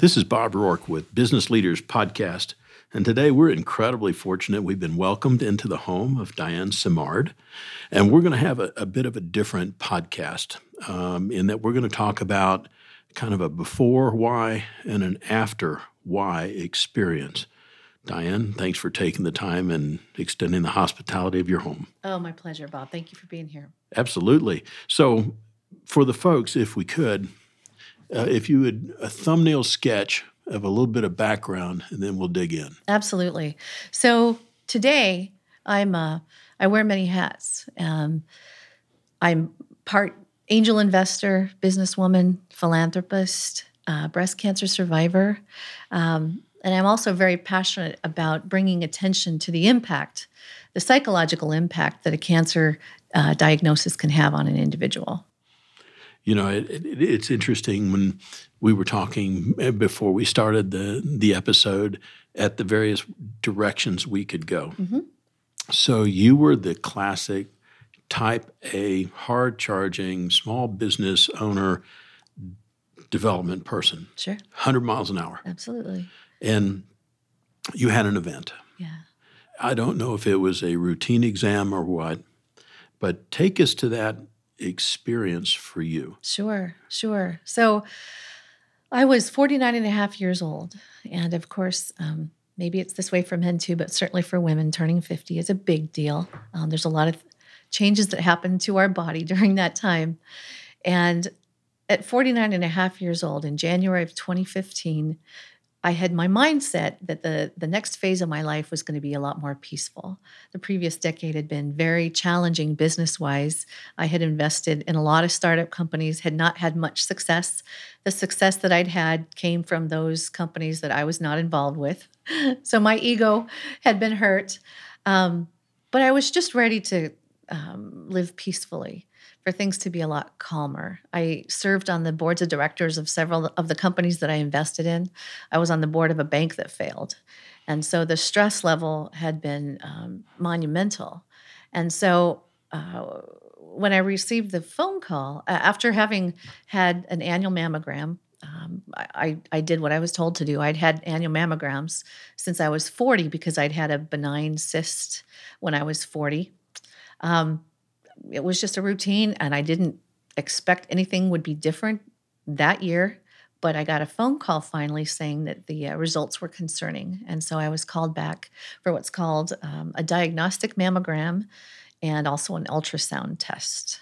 This is Bob Rourke with Business Leaders Podcast. And today we're incredibly fortunate. We've been welcomed into the home of Diane Simard. And we're going to have a, a bit of a different podcast um, in that we're going to talk about kind of a before why and an after why experience. Diane, thanks for taking the time and extending the hospitality of your home. Oh, my pleasure, Bob. Thank you for being here. Absolutely. So, for the folks, if we could, uh, if you would a thumbnail sketch of a little bit of background, and then we'll dig in. Absolutely. So today I'm uh, I wear many hats. Um, I'm part angel investor, businesswoman, philanthropist, uh, breast cancer survivor, um, and I'm also very passionate about bringing attention to the impact, the psychological impact that a cancer uh, diagnosis can have on an individual. You know, it, it, it's interesting when we were talking eh, before we started the the episode at the various directions we could go. Mm-hmm. So you were the classic type A, hard charging, small business owner development person. Sure. 100 miles an hour. Absolutely. And you had an event. Yeah. I don't know if it was a routine exam or what, but take us to that experience for you? Sure, sure. So I was 49 and a half years old. And of course, um, maybe it's this way for men too, but certainly for women, turning 50 is a big deal. Um, there's a lot of changes that happen to our body during that time. And at 49 and a half years old in January of 2015, I had my mindset that the the next phase of my life was going to be a lot more peaceful. The previous decade had been very challenging business wise. I had invested in a lot of startup companies, had not had much success. The success that I'd had came from those companies that I was not involved with. So my ego had been hurt, um, but I was just ready to um, live peacefully for things to be a lot calmer. I served on the boards of directors of several of the companies that I invested in. I was on the board of a bank that failed. And so the stress level had been um, monumental. And so uh, when I received the phone call, uh, after having had an annual mammogram, um, I, I did what I was told to do. I'd had annual mammograms since I was 40 because I'd had a benign cyst when I was 40. Um, it was just a routine and I didn't expect anything would be different that year. But I got a phone call finally saying that the uh, results were concerning. And so I was called back for what's called um, a diagnostic mammogram and also an ultrasound test.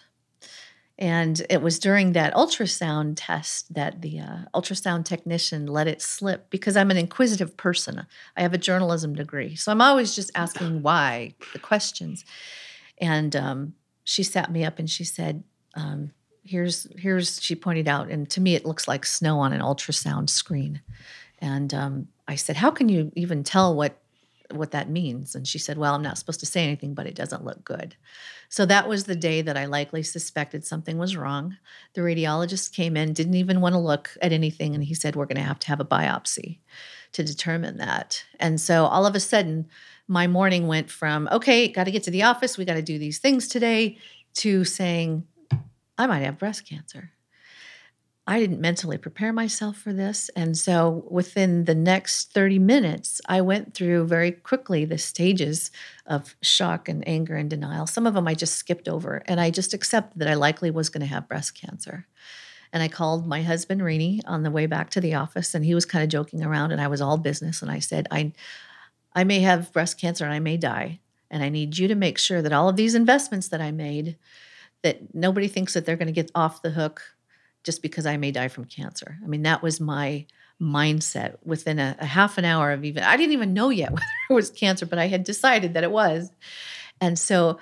And it was during that ultrasound test that the uh, ultrasound technician let it slip because I'm an inquisitive person. I have a journalism degree. So I'm always just asking why, the questions. And um, she sat me up and she said, um, "Here's here's." She pointed out, and to me, it looks like snow on an ultrasound screen. And um, I said, "How can you even tell what what that means?" And she said, "Well, I'm not supposed to say anything, but it doesn't look good." So that was the day that I likely suspected something was wrong. The radiologist came in, didn't even want to look at anything, and he said, "We're going to have to have a biopsy to determine that." And so all of a sudden my morning went from, okay, got to get to the office, we got to do these things today, to saying, I might have breast cancer. I didn't mentally prepare myself for this. And so within the next 30 minutes, I went through very quickly the stages of shock and anger and denial. Some of them I just skipped over and I just accepted that I likely was going to have breast cancer. And I called my husband, Rini, on the way back to the office, and he was kind of joking around, and I was all business. And I said, I, I may have breast cancer and I may die. And I need you to make sure that all of these investments that I made, that nobody thinks that they're going to get off the hook just because I may die from cancer. I mean, that was my mindset within a, a half an hour of even, I didn't even know yet whether it was cancer, but I had decided that it was. And so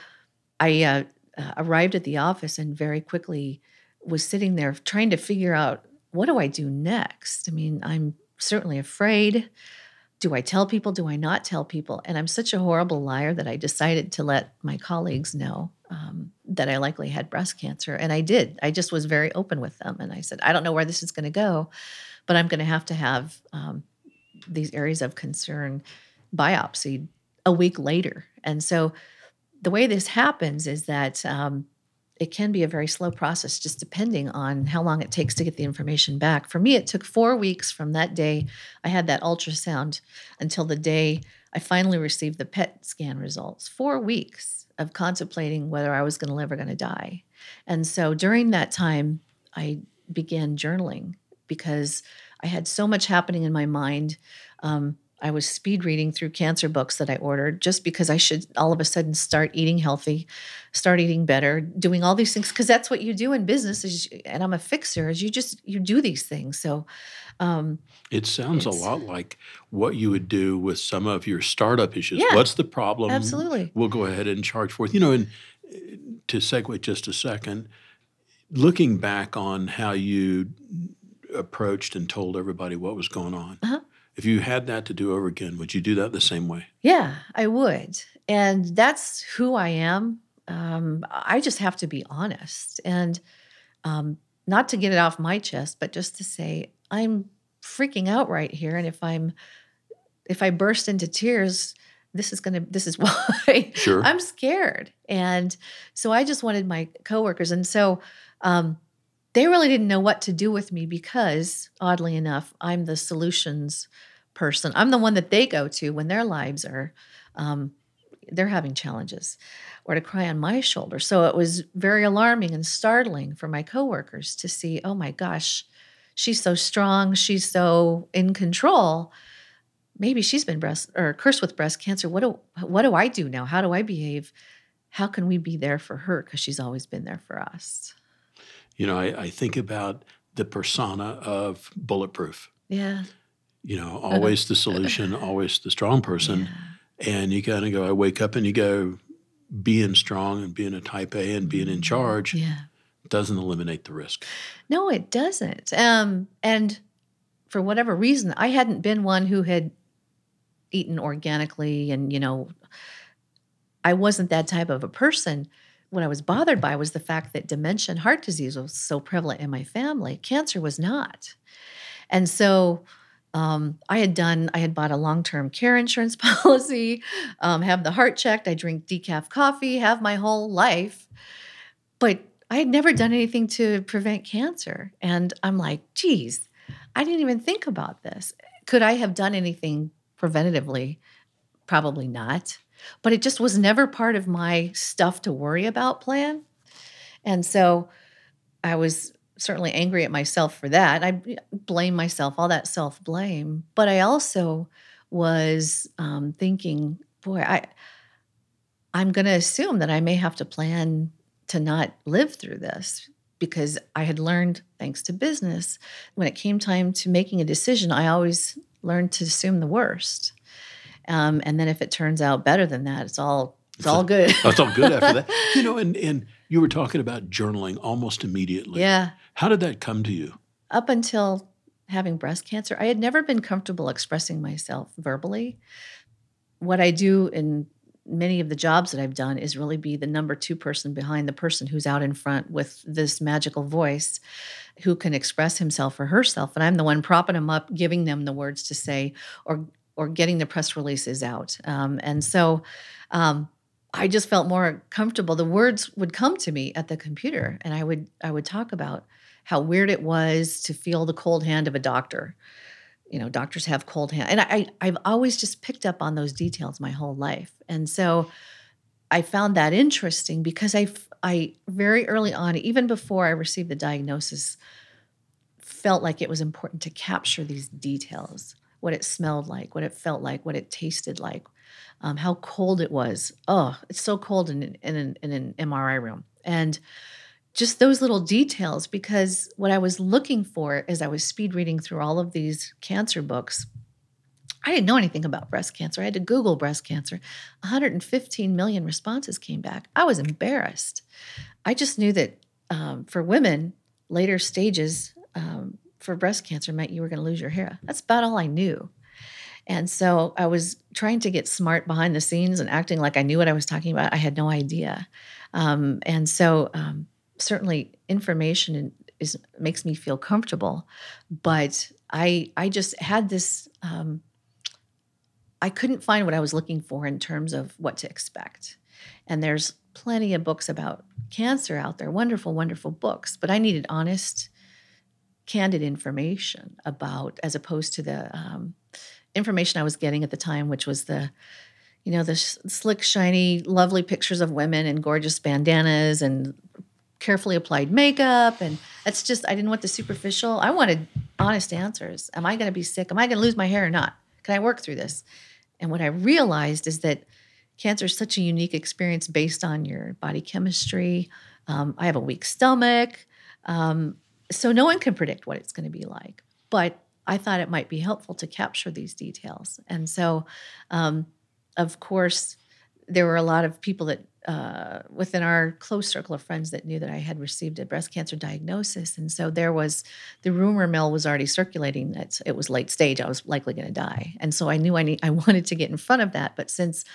I uh, uh, arrived at the office and very quickly was sitting there trying to figure out what do I do next? I mean, I'm certainly afraid do I tell people? Do I not tell people? And I'm such a horrible liar that I decided to let my colleagues know um, that I likely had breast cancer. And I did. I just was very open with them. And I said, I don't know where this is going to go, but I'm going to have to have um, these areas of concern biopsied a week later. And so the way this happens is that um, it can be a very slow process, just depending on how long it takes to get the information back. For me, it took four weeks from that day I had that ultrasound until the day I finally received the PET scan results. Four weeks of contemplating whether I was going to live or going to die. And so during that time, I began journaling because I had so much happening in my mind. Um, I was speed reading through cancer books that I ordered just because I should all of a sudden start eating healthy, start eating better, doing all these things because that's what you do in business. Is and I'm a fixer. Is you just you do these things. So um, it sounds a lot like what you would do with some of your startup issues. Yeah, What's the problem? Absolutely. We'll go ahead and charge forth. You know, and uh, to segue just a second, looking back on how you approached and told everybody what was going on. Uh-huh. If you had that to do over again, would you do that the same way? Yeah, I would. And that's who I am. Um, I just have to be honest and um, not to get it off my chest, but just to say, I'm freaking out right here. And if I'm, if I burst into tears, this is going to, this is why sure. I'm scared. And so I just wanted my coworkers. And so, um, they really didn't know what to do with me because, oddly enough, I'm the solutions person. I'm the one that they go to when their lives are, um, they're having challenges, or to cry on my shoulder. So it was very alarming and startling for my coworkers to see, oh my gosh, she's so strong, she's so in control. Maybe she's been breast or cursed with breast cancer. What do what do I do now? How do I behave? How can we be there for her because she's always been there for us? You know, I, I think about the persona of bulletproof. Yeah. You know, always the solution, always the strong person. Yeah. And you kind of go, I wake up and you go, being strong and being a type A and being in charge yeah. doesn't eliminate the risk. No, it doesn't. Um, and for whatever reason, I hadn't been one who had eaten organically and, you know, I wasn't that type of a person what I was bothered by was the fact that dementia and heart disease was so prevalent in my family. Cancer was not. And so um, I had done, I had bought a long term care insurance policy, um, have the heart checked, I drink decaf coffee, have my whole life. But I had never done anything to prevent cancer. And I'm like, geez, I didn't even think about this. Could I have done anything preventatively? Probably not but it just was never part of my stuff to worry about plan. And so I was certainly angry at myself for that. I blame myself, all that self blame. But I also was um, thinking, boy, I I'm going to assume that I may have to plan to not live through this because I had learned, thanks to business, when it came time to making a decision, I always learned to assume the worst. Um, and then if it turns out better than that, it's all it's all good. it's all good after that. You know, and and you were talking about journaling almost immediately. Yeah. How did that come to you? Up until having breast cancer, I had never been comfortable expressing myself verbally. What I do in many of the jobs that I've done is really be the number two person behind the person who's out in front with this magical voice who can express himself or herself. And I'm the one propping them up, giving them the words to say or or getting the press releases out. Um, and so um, I just felt more comfortable. The words would come to me at the computer, and I would I would talk about how weird it was to feel the cold hand of a doctor. You know, doctors have cold hand, and I I've always just picked up on those details my whole life, and so I found that interesting because I I very early on, even before I received the diagnosis, felt like it was important to capture these details what it smelled like, what it felt like, what it tasted like, um, how cold it was. Oh, it's so cold in, in, in, an MRI room. And just those little details, because what I was looking for as I was speed reading through all of these cancer books, I didn't know anything about breast cancer. I had to Google breast cancer. 115 million responses came back. I was embarrassed. I just knew that um, for women, later stages, um, for breast cancer meant you were going to lose your hair. That's about all I knew. And so I was trying to get smart behind the scenes and acting like I knew what I was talking about. I had no idea. Um, and so um, certainly information is makes me feel comfortable, but I I just had this. Um, I couldn't find what I was looking for in terms of what to expect. And there's plenty of books about cancer out there, wonderful, wonderful books. But I needed honest, candid information about, as opposed to the um, information I was getting at the time, which was the, you know, the sh- slick, shiny, lovely pictures of women in gorgeous bandanas and carefully applied makeup. And that's just, I didn't want the superficial. I wanted honest answers. Am I going to be sick? Am I going to lose my hair or not? Can I work through this? And what I realized is that cancer is such a unique experience based on your body chemistry. Um, I have a weak stomach. Um, so no one can predict what it's going to be like. But I thought it might be helpful to capture these details. And so, um, of course, there were a lot of people that uh, within our close circle of friends that knew that I had received a breast cancer diagnosis. And so there was the rumor mill was already circulating that it was late stage. I was likely going to die. And so I knew I need, I wanted to get in front of that. But since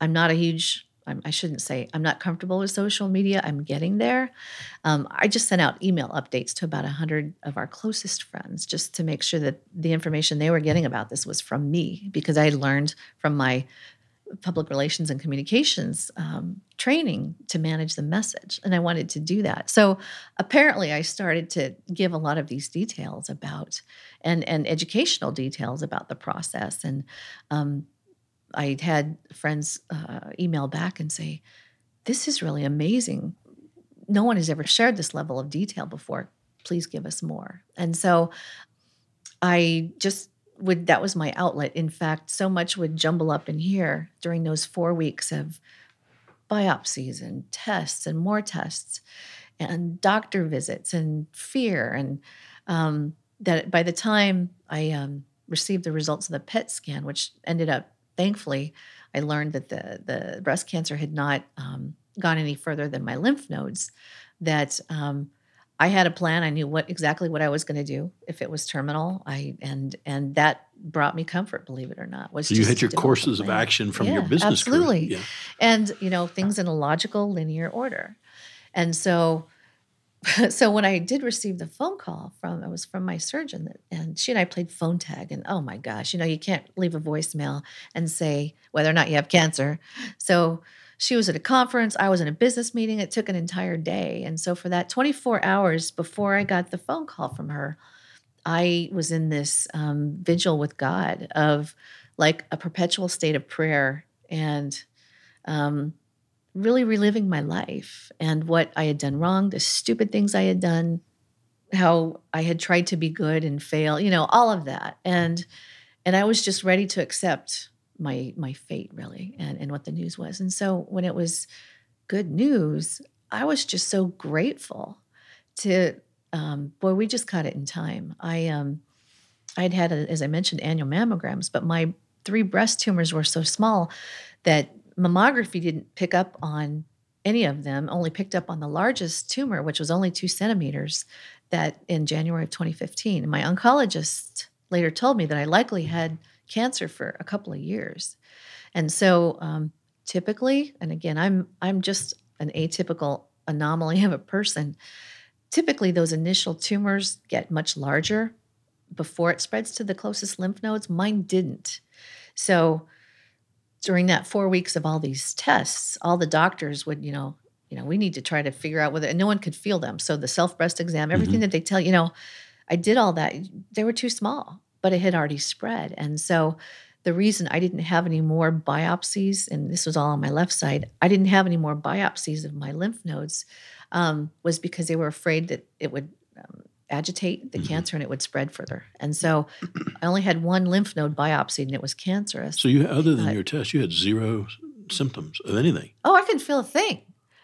I'm not a huge I'm, I should not say I'm not comfortable with social media. I'm getting there. Um, I just sent out email updates to about 100 of our closest friends just to make sure that the information they were getting about this was from me because I had learned from my public relations and communications um, training to manage the message and i wanted to do that so apparently i started to give a lot of these details about and and educational details about the process and um, i had friends uh, email back and say this is really amazing. No one has ever shared this level of detail before. Please give us more. And so i just would that was my outlet. In fact, so much would jumble up in here during those four weeks of biopsies and tests and more tests and doctor visits and fear and um, that by the time I um, received the results of the PET scan, which ended up thankfully, I learned that the the breast cancer had not um, gone any further than my lymph nodes. That um, I had a plan. I knew what exactly what I was going to do if it was terminal. I and and that brought me comfort, believe it or not. Was so you had your courses of action from yeah, your business absolutely, yeah. and you know things in a logical, linear order. And so, so when I did receive the phone call from it was from my surgeon, that, and she and I played phone tag. And oh my gosh, you know you can't leave a voicemail and say whether or not you have cancer. So she was at a conference, I was in a business meeting. It took an entire day. And so for that 24 hours before I got the phone call from her, I was in this um, vigil with God of like a perpetual state of prayer and um, really reliving my life and what I had done wrong, the stupid things I had done, how I had tried to be good and fail, you know, all of that. And and I was just ready to accept my my fate really and, and what the news was. And so when it was good news, I was just so grateful to um, boy, we just caught it in time. I um I'd had a, as I mentioned annual mammograms, but my three breast tumors were so small that mammography didn't pick up on any of them, only picked up on the largest tumor, which was only two centimeters, that in January of 2015. And my oncologist later told me that I likely had cancer for a couple of years. And so um, typically, and again, I'm I'm just an atypical anomaly of a person. Typically, those initial tumors get much larger before it spreads to the closest lymph nodes. Mine didn't. So during that four weeks of all these tests, all the doctors would, you know, you know, we need to try to figure out whether and no one could feel them. So the self breast exam, everything mm-hmm. that they tell you know, I did all that. They were too small but it had already spread. And so the reason I didn't have any more biopsies, and this was all on my left side, I didn't have any more biopsies of my lymph nodes, um, was because they were afraid that it would um, agitate the mm-hmm. cancer and it would spread further. And so I only had one lymph node biopsied and it was cancerous. So you, other than uh, your test, you had zero symptoms of anything. Oh, I couldn't feel a thing.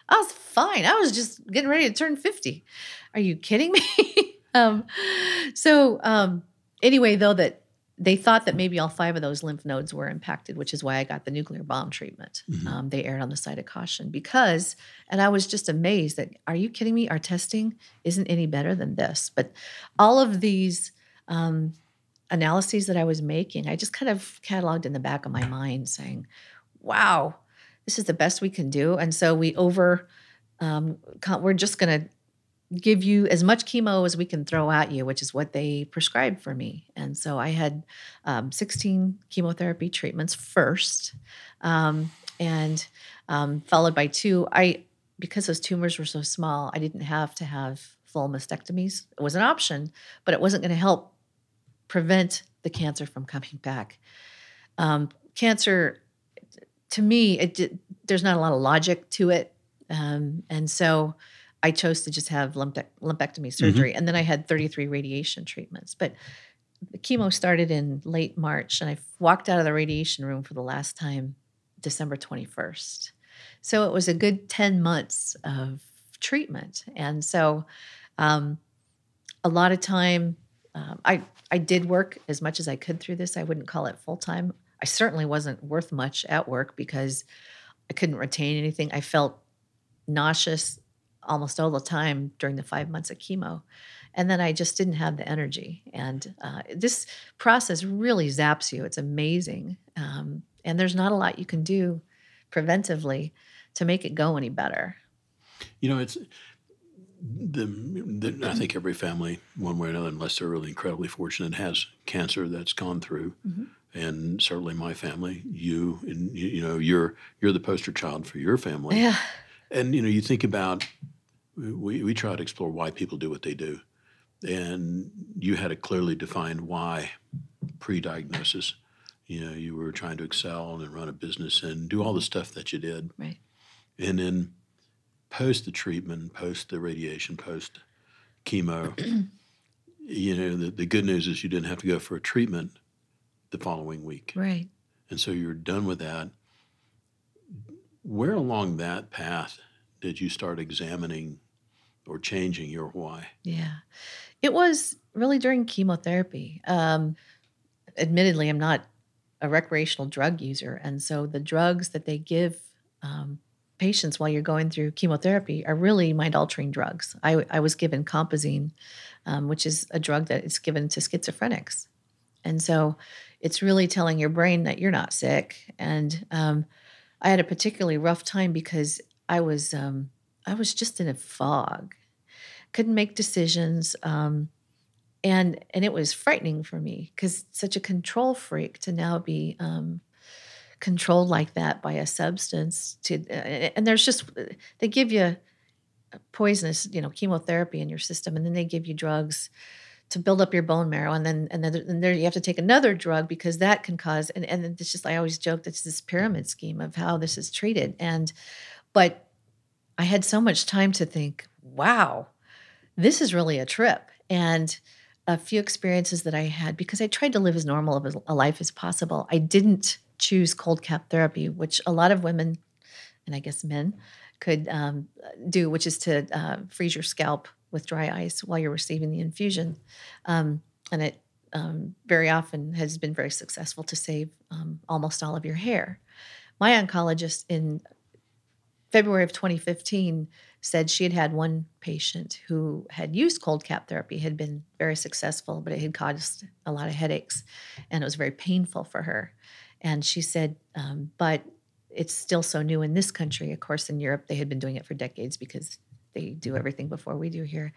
I was fine. I was just getting ready to turn 50. Are you kidding me? um, so, um, anyway, though, that they thought that maybe all five of those lymph nodes were impacted, which is why I got the nuclear bomb treatment. Mm-hmm. Um, they erred on the side of caution because, and I was just amazed that, are you kidding me? Our testing isn't any better than this. But all of these um, analyses that I was making, I just kind of cataloged in the back of my mind saying, wow, this is the best we can do. And so we over, um, we're just going to give you as much chemo as we can throw at you, which is what they prescribed for me. And so I had um, 16 chemotherapy treatments first. Um, and um, followed by two. I because those tumors were so small, I didn't have to have full mastectomies. It was an option, but it wasn't going to help prevent the cancer from coming back. Um, cancer, to me, it did, there's not a lot of logic to it, um, and so I chose to just have lumpectomy mm-hmm. surgery, mm-hmm. and then I had 33 radiation treatments. But the chemo started in late March, and I walked out of the radiation room for the last time December 21st. So it was a good 10 months of treatment. And so um, a lot of time, um, I, I did work as much as I could through this. I wouldn't call it full time. I certainly wasn't worth much at work because I couldn't retain anything. I felt nauseous almost all the time during the five months of chemo. And then I just didn't have the energy. And uh, this process really zaps you. It's amazing. Um, and there's not a lot you can do preventively to make it go any better. You know, it's the, the, I think every family, one way or another, unless they're really incredibly fortunate, has cancer that's gone through. Mm-hmm. And certainly, my family, you, and you, you, know, you're you're the poster child for your family. Yeah. And you know, you think about we we try to explore why people do what they do, and you had a clearly defined why pre-diagnosis. You know you were trying to excel and run a business and do all the stuff that you did. Right. And then post the treatment post the radiation post chemo you know the, the good news is you didn't have to go for a treatment the following week. Right. And so you're done with that where along that path did you start examining or changing your why yeah it was really during chemotherapy um, admittedly i'm not a recreational drug user. And so the drugs that they give um, patients while you're going through chemotherapy are really mind altering drugs. I, I, was given compazine, um, which is a drug that is given to schizophrenics. And so it's really telling your brain that you're not sick. And um, I had a particularly rough time because I was um, I was just in a fog, couldn't make decisions. Um, and and it was frightening for me because such a control freak to now be um, controlled like that by a substance to uh, and there's just they give you poisonous you know chemotherapy in your system and then they give you drugs to build up your bone marrow and then and then and there you have to take another drug because that can cause and and it's just I always joke that it's this pyramid scheme of how this is treated and but I had so much time to think wow this is really a trip and a few experiences that I had because I tried to live as normal of a life as possible. I didn't choose cold cap therapy, which a lot of women, and I guess men, could um, do, which is to uh, freeze your scalp with dry ice while you're receiving the infusion. Um, and it um, very often has been very successful to save um, almost all of your hair. My oncologist in February of 2015 said she had had one patient who had used cold cap therapy, had been very successful, but it had caused a lot of headaches and it was very painful for her. And she said, um, but it's still so new in this country. Of course, in Europe, they had been doing it for decades because they do everything before we do here.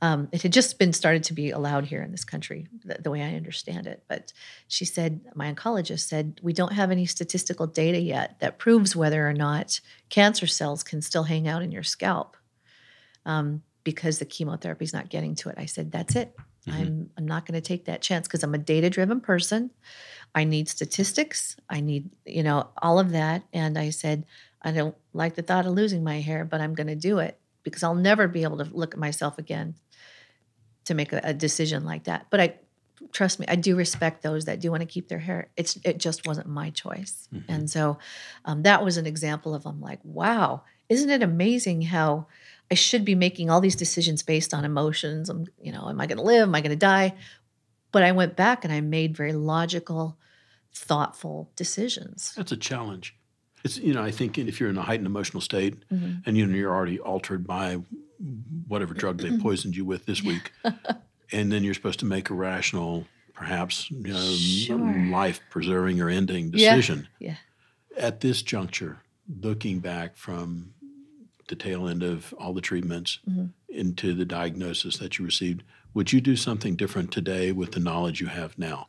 Um, it had just been started to be allowed here in this country, the, the, way I understand it. But she said, my oncologist said, we don't have any statistical data yet that proves whether or not cancer cells can still hang out in your scalp um, because the chemotherapy is not getting to it. I said, that's it. Mm-hmm. I'm, I'm not going to take that chance because I'm a data driven person. I need statistics. I need, you know, all of that. And I said, I don't like the thought of losing my hair, but I'm going to do it because I'll never be able to look at myself again to make a, a decision like that. But I trust me, I do respect those that do want to keep their hair. It's it just wasn't my choice, mm-hmm. and so um, that was an example of I'm like, wow, isn't it amazing how I should be making all these decisions based on emotions? I'm, you know, am I going to live? Am I going to die? But I went back and I made very logical, thoughtful decisions. That's a challenge it's you know I think if you're in a heightened emotional state mm-hmm. and you know you're already altered by whatever drug they poisoned you with this week, and then you're supposed to make a rational, perhaps you know, sure. life preserving or ending decision. Yeah. yeah. At this juncture, looking back from the tail end of all the treatments mm-hmm. into the diagnosis that you received, would you do something different today with the knowledge you have now?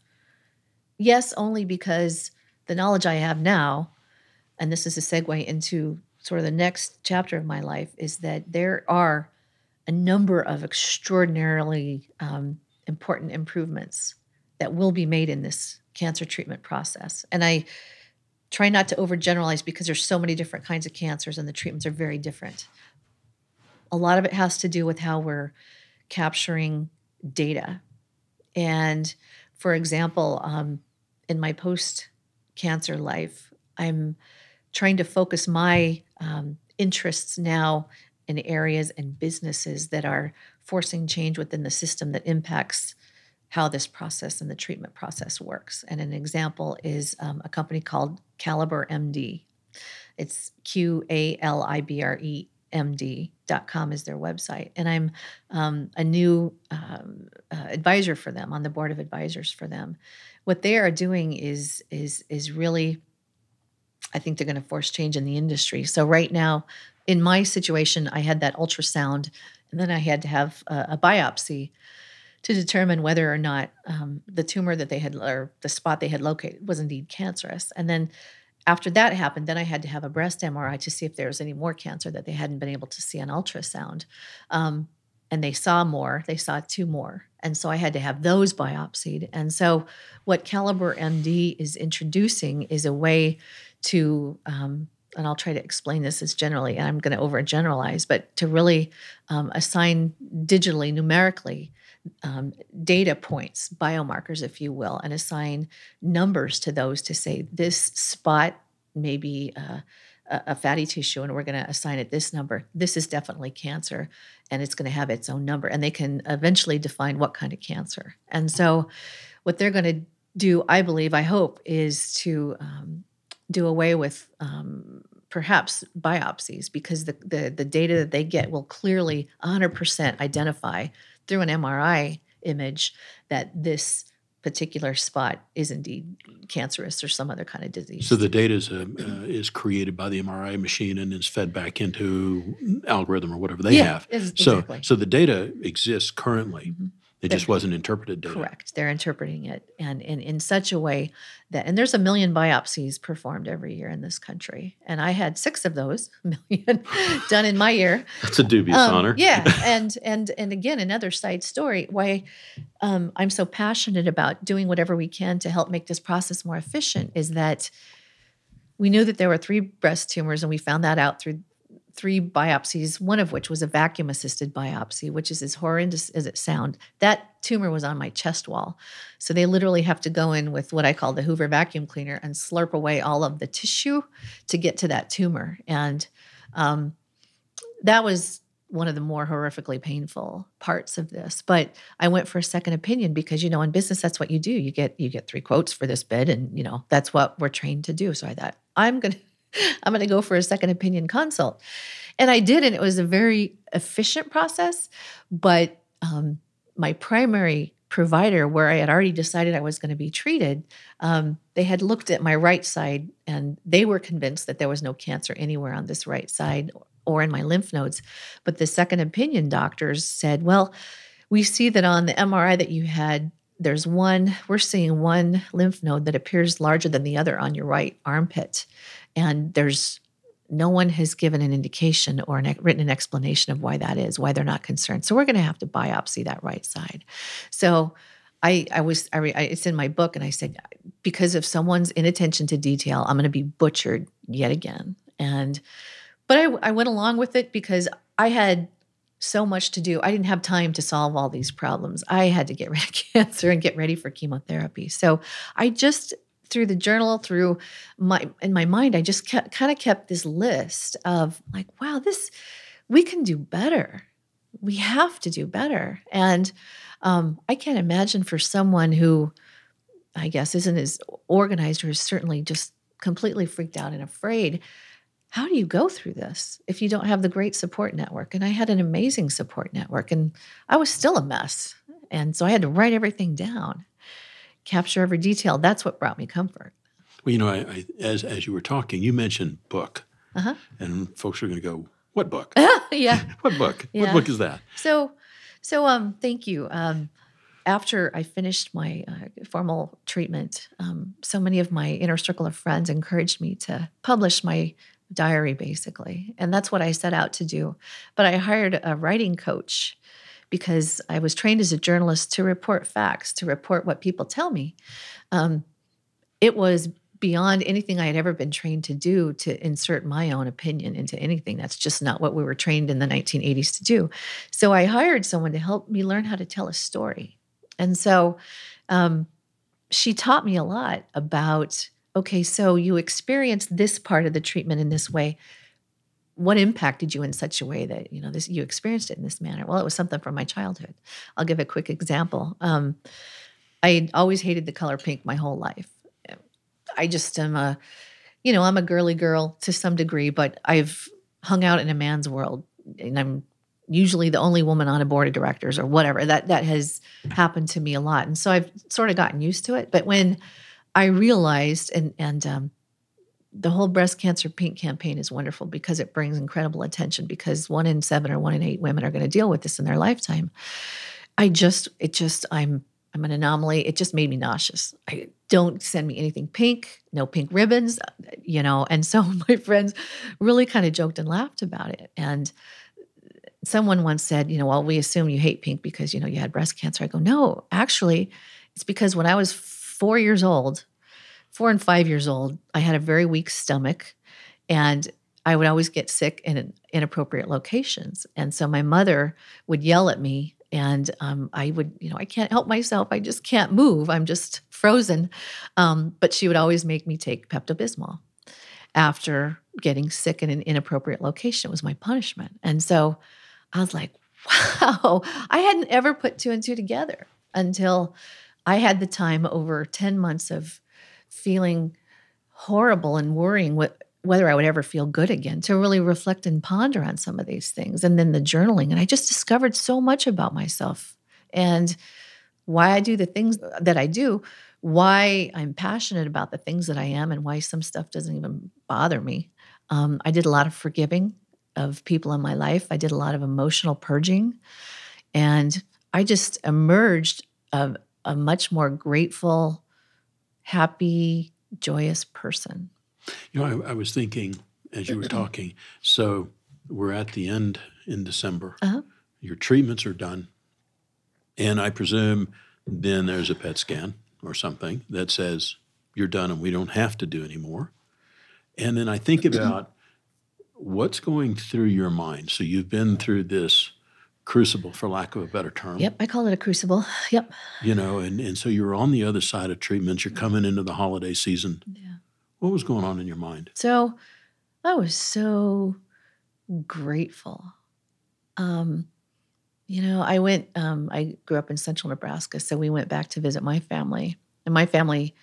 Yes, only because the knowledge I have now and this is a segue into sort of the next chapter of my life, is that there are a number of extraordinarily um, important improvements that will be made in this cancer treatment process. And I try not to overgeneralize because there's so many different kinds of cancers and the treatments are very different. A lot of it has to do with how we're capturing data. And for example, um, in my post cancer life, I'm trying to focus my um, interests now in areas and businesses that are forcing change within the system that impacts how this process and the treatment process works. And an example is um, a company called Qalibre MD. It's Q A L I B R E MD.com is their website. And I'm um, a new um, uh, advisor for them on the board of advisors for them. What they are doing is is is really I think they're going to force change in the industry. So right now, in my situation, I had that ultrasound, and then I had to have a, a biopsy to determine whether or not um, the tumor that they had or the spot they had located was indeed cancerous. And then after that happened, then I had to have a breast MRI to see if there was any more cancer that they hadn't been able to see on ultrasound. Um, and they saw more, they saw two more. And so I had to have those biopsied. And so what Qalibre MD is introducing is a way to um, and I'll try to explain this as generally, and I'm going to overgeneralize, but to really um, assign digitally, numerically, um, data points, biomarkers, if you will, and assign numbers to those to say this spot may be uh, a fatty tissue, and we're going to assign it this number. This is definitely cancer, and it's going to have its own number, and they can eventually define what kind of cancer. And so, what they're going to do, I believe, I hope, is to um, do away with um, perhaps biopsies because the, the, the data that they get will clearly 100% identify through an MRI image that this particular spot is indeed cancerous or some other kind of disease. So the data is, uh, uh, is created by the MRI machine and is fed back into algorithm or whatever they yeah, have. Exactly. So so the data exists currently. Mm-hmm. It just wasn't interpreted data. Correct. They're interpreting it and in, in such a way that, and there's a million biopsies performed every year in this country. And I had six of those million done in my year. That's a dubious um, honor. yeah. And, and, and again, another side story why um, I'm so passionate about doing whatever we can to help make this process more efficient is that we knew that there were three breast tumors and we found that out through three biopsies, one of which was a vacuum assisted biopsy, which is as horrendous as it sounds. That tumor was on my chest wall. So they literally have to go in with what I call the Hoover vacuum cleaner and slurp away all of the tissue to get to that tumor. And um, that was one of the more horrifically painful parts of this but i went for a second opinion because you know in business that's what you do you get you get three quotes for this bid and you know that's what we're trained to do so i thought i'm going to I'm going to go for a second opinion consult. And I did, and it was a very efficient process. But um, my primary provider, where I had already decided I was going to be treated, um, they had looked at my right side and they were convinced that there was no cancer anywhere on this right side or in my lymph nodes. But the second opinion doctors said, well, we see that on the MRI that you had, there's one, we're seeing one lymph node that appears larger than the other on your right armpit. And there's no one has given an indication or an, written an explanation of why that is, why they're not concerned. So we're going to have to biopsy that right side. So I, I was, I, I, it's in my book, and I said, because of someone's inattention to detail, I'm going to be butchered yet again. And, but I, I went along with it because I had so much to do. I didn't have time to solve all these problems. I had to get rid of cancer and get ready for chemotherapy. So I just through the journal, through my in my mind, I just kept, kind of kept this list of like, wow, this we can do better. We have to do better. And um, I can't imagine for someone who, I guess, isn't as organized or is certainly just completely freaked out and afraid. How do you go through this if you don't have the great support network? And I had an amazing support network, and I was still a mess. And so I had to write everything down capture every detail. That's what brought me comfort. Well, you know, I, I, as as you were talking, you mentioned book, uh-huh. and folks are going to go, "What book? yeah, what book? Yeah. What book is that?" So, so um, thank you. Um, after I finished my uh, formal treatment, um, so many of my inner circle of friends encouraged me to publish my diary, basically. And that's what I set out to do. But I hired a writing coach because I was trained as a journalist to report facts, to report what people tell me. Um, it was beyond anything I had ever been trained to do to insert my own opinion into anything. That's just not what we were trained in the 1980s to do. So I hired someone to help me learn how to tell a story. And so um, she taught me a lot about okay, so you experienced this part of the treatment in this way. What impacted you in such a way that you know this you experienced it in this manner? Well, it was something from my childhood. I'll give a quick example. Um, I always hated the color pink my whole life. I just am a, you know, I'm a girly girl to some degree, but I've hung out in a man's world, and I'm usually the only woman on a board of directors or whatever. That that has happened to me a lot, and so I've sort of gotten used to it. But when I realized, and and um, the whole breast cancer pink campaign is wonderful because it brings incredible attention. Because one in seven or one in eight women are going to deal with this in their lifetime. I just, it just, I'm I'm an anomaly. It just made me nauseous. I don't send me anything pink, no pink ribbons, you know. And so my friends really kind of joked and laughed about it. And someone once said, you know, well, we assume you hate pink because, you know, you had breast cancer. I go, no, actually, it's because when I was four years old, four and five years old, I had a very weak stomach and I would always get sick in inappropriate locations. And so my mother would yell at me and um, I would, you know, I can't help myself. I just can't move. I'm just frozen. Um, but she would always make me take Pepto Bismol after getting sick in an inappropriate location. It was my punishment. And so I was like, wow, I hadn't ever put two and two together until I had the time over 10 months of feeling horrible and worrying what whether I would ever feel good again to really reflect and ponder on some of these things. And then the journaling. And I just discovered so much about myself and why I do the things that I do, why I'm passionate about the things that I am, and why some stuff doesn't even bother me. Um, I did a lot of forgiving of people in my life, I did a lot of emotional purging. And I just emerged a, a much more grateful, happy, joyous person. You know, I, I, was thinking as you were talking, so we're at the end in December. Uh-huh. Your treatments are done. And I presume then there's a PET scan or something that says you're done and we don't have to do anymore. And then I think about what's going through your mind. So you've been through this crucible, for lack of a better term. Yep, I call it a crucible. Yep. You know, and, and so you're on the other side of treatments. You're coming into the holiday season. Yeah. What was going on in your mind? So I was so grateful. Um, you know, I went, um, I grew up in central Nebraska, so we went back to visit my family. And my family,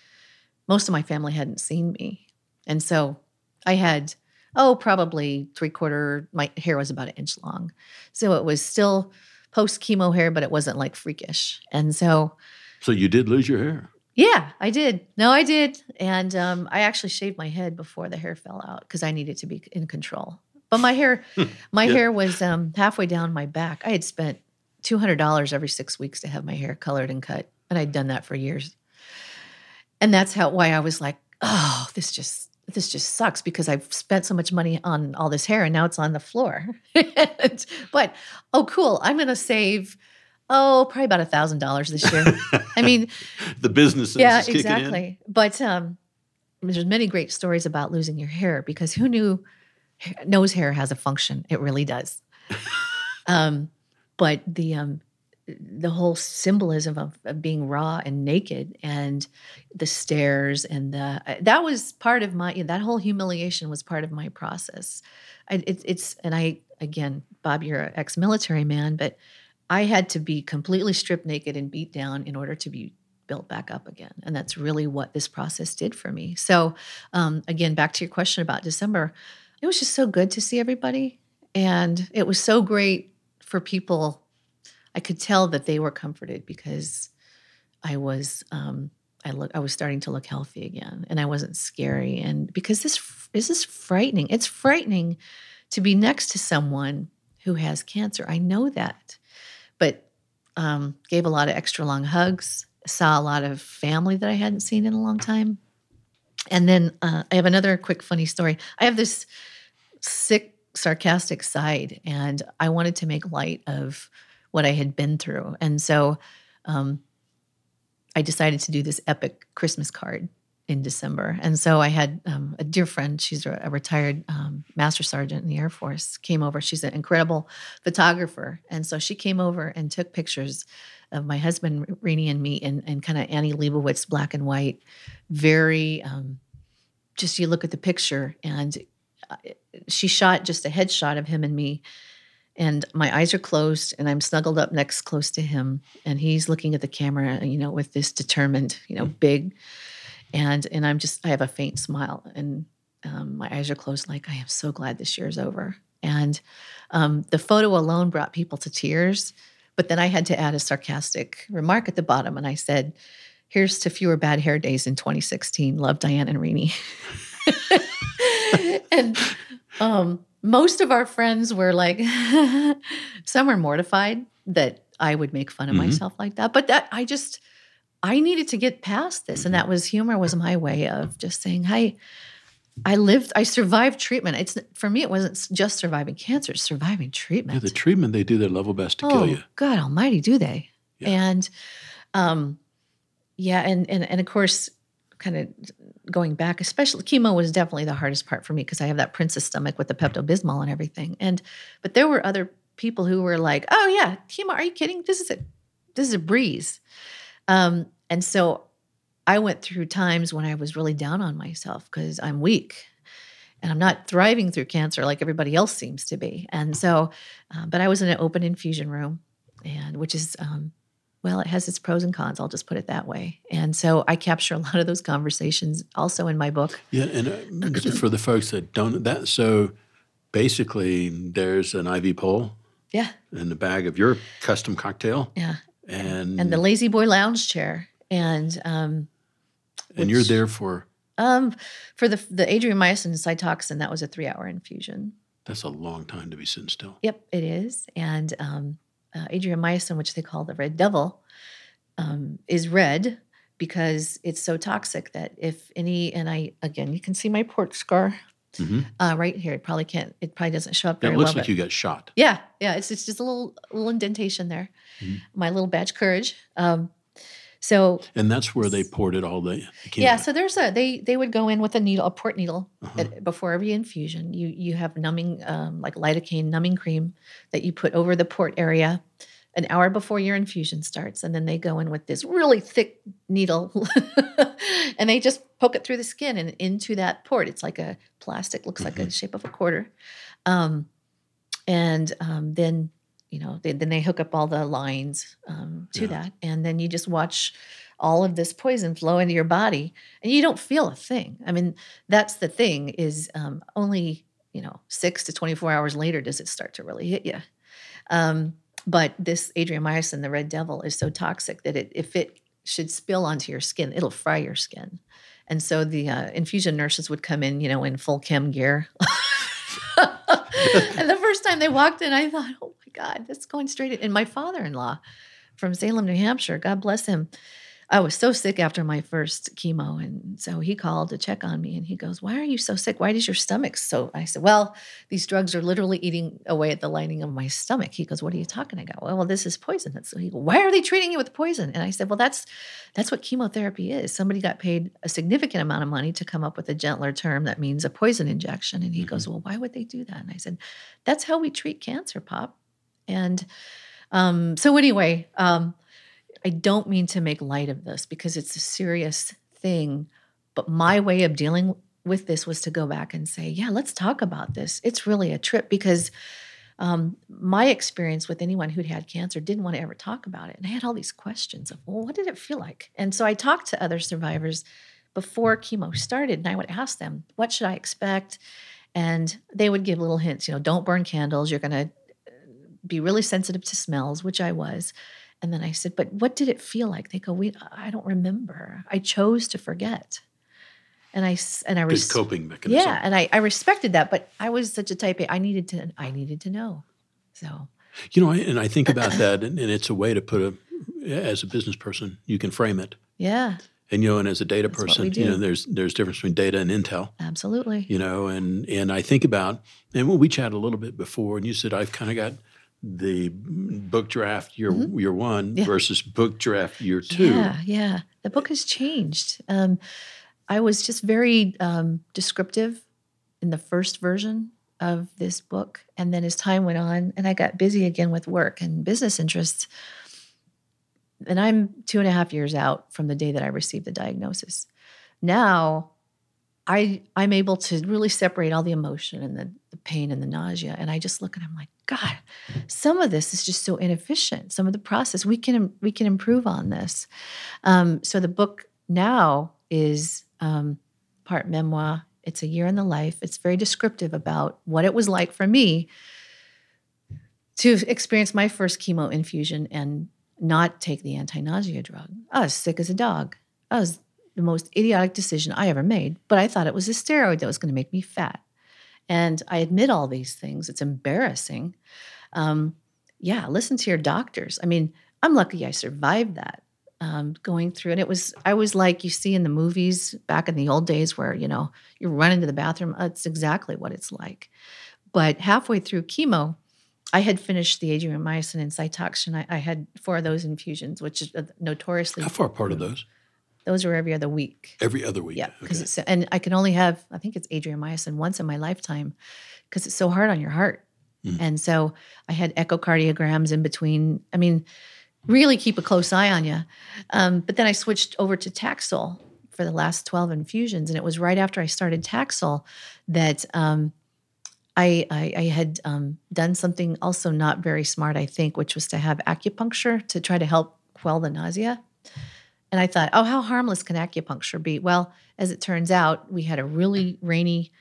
most of my family hadn't seen me. And so I had, oh, probably three quarter, my hair was about an inch long. So it was still post chemo hair, but it wasn't like freakish. And so. So you did lose your hair? Yeah, I did. No, I did. And um, I actually shaved my head before the hair fell out because I needed to be in control. But my hair, hmm. my yeah. hair was um, halfway down my back. I had spent two hundred dollars every six weeks to have my hair colored and cut, and I'd done that for years. And that's how why I was like, oh, this just this just sucks because I've spent so much money on all this hair and now it's on the floor. but oh, cool! I'm going to save oh, probably about a thousand dollars this year. I mean, the business, yeah, exactly. But um, there's many great stories about losing your hair because who knew nose hair has a function? It really does. um, but the um, the whole symbolism of, of, being raw and naked and the stairs and the that was part of my that whole humiliation was part of my process. It, it's and I again, Bob, you're an ex-military man, but I had to be completely stripped naked and beat down in order to be built back up again. And that's really what this process did for me. So, um, again, back to your question about December, it was just so good to see everybody. And it was so great for people. I could tell that they were comforted because I was. Um, I look. I was starting to look healthy again, and I wasn't scary. And because this, this is frightening. It's frightening to be next to someone who has cancer. I know that but um, gave a lot of extra long hugs. Saw a lot of family that I hadn't seen in a long time. And then uh, I have another quick funny story. I have this sick, sarcastic side, and I wanted to make light of what I had been through. And so um, I decided to do this epic Christmas card in December. And so I had um, a dear friend, she's a, retired um, master sergeant in the Air Force, came over. She's an incredible photographer. And so she came over and took pictures of my husband, Rennie, and me in, in kind of Annie Leibovitz black and white. Very, um, just you look at the picture, and uh, she shot just a headshot of him and me. And my eyes are closed, and I'm snuggled up next close to him. And he's looking at the camera, you know, with this determined, you know, big and and i'm just i have a faint smile and um, my eyes are closed like i am so glad this year is over. And um, the photo alone brought people to tears but then i had to add a sarcastic remark at the bottom and i said here's to fewer bad hair days in 2016 love diane and Rennie and um, most of our friends were like some were mortified that i would make fun of mm-hmm. myself like that but that i just I needed to get past this. And that was humor was my way of just saying, Hi, I lived, I survived treatment. It's for me, it wasn't just surviving cancer, it's surviving treatment. Yeah, the treatment, they do their level best to oh, kill you. God almighty, do they? Yeah. And um, yeah, and and and of course, kind of going back, especially chemo was definitely the hardest part for me because I have that princess stomach with the Pepto Bismol and everything. And but there were other people who were like, "Oh yeah, chemo? Are you kidding? This is a this is a breeze." Um, and so I went through times when I was really down on myself because I'm weak and I'm not thriving through cancer like everybody else seems to be. And so, uh, but I was in an open infusion room, and which is, um, well, it has its pros and cons. I'll just put it that way. And so I capture a lot of those conversations also in my book. Yeah, and uh, for the folks that don't that, so basically, there's an IV pole. Yeah. In the bag of your custom cocktail. Yeah and and the lazy boy lounge chair and um and which, you're there for um for the the adriamycin cytoxan that was a three hour infusion that's a long time to be sitting still yep it is and um uh, adriamycin which they call the red devil um, is red because it's so toxic that if any and i again you can see my port scar Mm-hmm. Uh, right here. It probably can't. It probably doesn't show up. Very it looks well, like you got shot. Yeah, yeah. It's it's just a little little indentation there. Mm-hmm. My little badge courage. Um, so and that's where they poured it all the yeah. So there's a they they would go in with a needle, a port needle uh-huh. at, before every infusion. You you have numbing um, like lidocaine numbing cream that you put over the port area an hour before your infusion starts, and then they go in with this really thick needle, and they just poke it through the skin and into that port. It's like a plastic, looks like mm-hmm. a shape of a quarter, um, and um, then you know they, then they hook up all the lines um, to yeah. that, and then you just watch all of this poison flow into your body, and you don't feel a thing. I mean, that's the thing is um, only you know six to twenty four hours later does it start to really hit you. Um, but this adriamycin, the red devil, is so toxic that it, if it should spill onto your skin, it'll fry your skin. And so the uh, infusion nurses would come in, you know, in full chem gear. and the first time they walked in, I thought, oh my God, that's going straight in. And my father in law from Salem, New Hampshire, God bless him, I was so sick after my first chemo. And so he called to check on me and he goes, Why are you so sick? Why does your stomach so? I said, Well, these drugs are literally eating away at the lining of my stomach. He goes, What are you talking about? Well, well this is poison. So he goes, Why are they treating you with poison? And I said, Well, that's that's what chemotherapy is. Somebody got paid a significant amount of money to come up with a gentler term that means a poison injection. And he mm-hmm. goes, Well, why would they do that? And I said, That's how we treat cancer, Pop. And um, so anyway, um, I don't mean to make light of this because it's a serious thing, but my way of dealing with this was to go back and say, yeah, let's talk about this. It's really a trip because um, my experience with anyone who'd had cancer didn't want to ever talk about it. And I had all these questions of, well, what did it feel like? And so I talked to other survivors before chemo started and I would ask them, what should I expect? And they would give little hints, you know, don't burn candles. You're going to be really sensitive to smells, which I was. And then I said, But what did it feel like? They go, Wait, I don't remember. I chose to forget. And I and I res- coping mechanism. Yeah, and I, I respected that, but I was such a type A. I needed to I needed to know. So you know, and I think about that, and, and it's a way to put a as a business person, you can frame it. Yeah. And you know, and as a data That's person, you know, there's there's difference between data and intel. Absolutely. You know, and and I think about and when we chatted a little bit before, and you said I've kind of got the book draft year year one Mm-hmm. Yeah. versus book draft year two. Yeah, yeah. The book has changed. Um, I was just very um, descriptive in the first version of this book. And then as time went on, and I got busy again with work and business interests, and I'm two and a half years out from the day that I received the diagnosis. Now, I I'm able to really separate all the emotion and the, the pain and the nausea, and I just look and I'm like, God, some of this is just so inefficient. Some of the process we can we can improve on this. Um, so the book now is um, part memoir. It's a year in the life. It's very descriptive about what it was like for me to experience my first chemo infusion and not take the anti-nausea drug. I was sick as a dog. I was the most idiotic decision I ever made, but I thought it was a steroid that was going to make me fat. And I admit all these things. It's embarrassing. Um, yeah, listen to your doctors. I mean, I'm lucky I survived that um, going through. And it was, I was like you see in the movies back in the old days where, you know, you run into the bathroom. That's exactly what it's like. But halfway through chemo, I had finished the adriamycin and cytoxan. I, I had four of those infusions, which is uh, notoriously, How far apart are those? Those were every other week. Every other week. Yeah, because Okay. it's and I can only have I think it's adriamycin once in my lifetime because it's so hard on your heart. Mm. And so I had echocardiograms in between. I mean, really keep a close eye on you. Um, but then I switched over to Taxol for the last twelve infusions, and it was right after I started Taxol that um, I, I I had um, done something also not very smart, I think, which was to have acupuncture to try to help quell the nausea. And I thought, oh, how harmless can acupuncture be? Well, as it turns out, we had a really rainy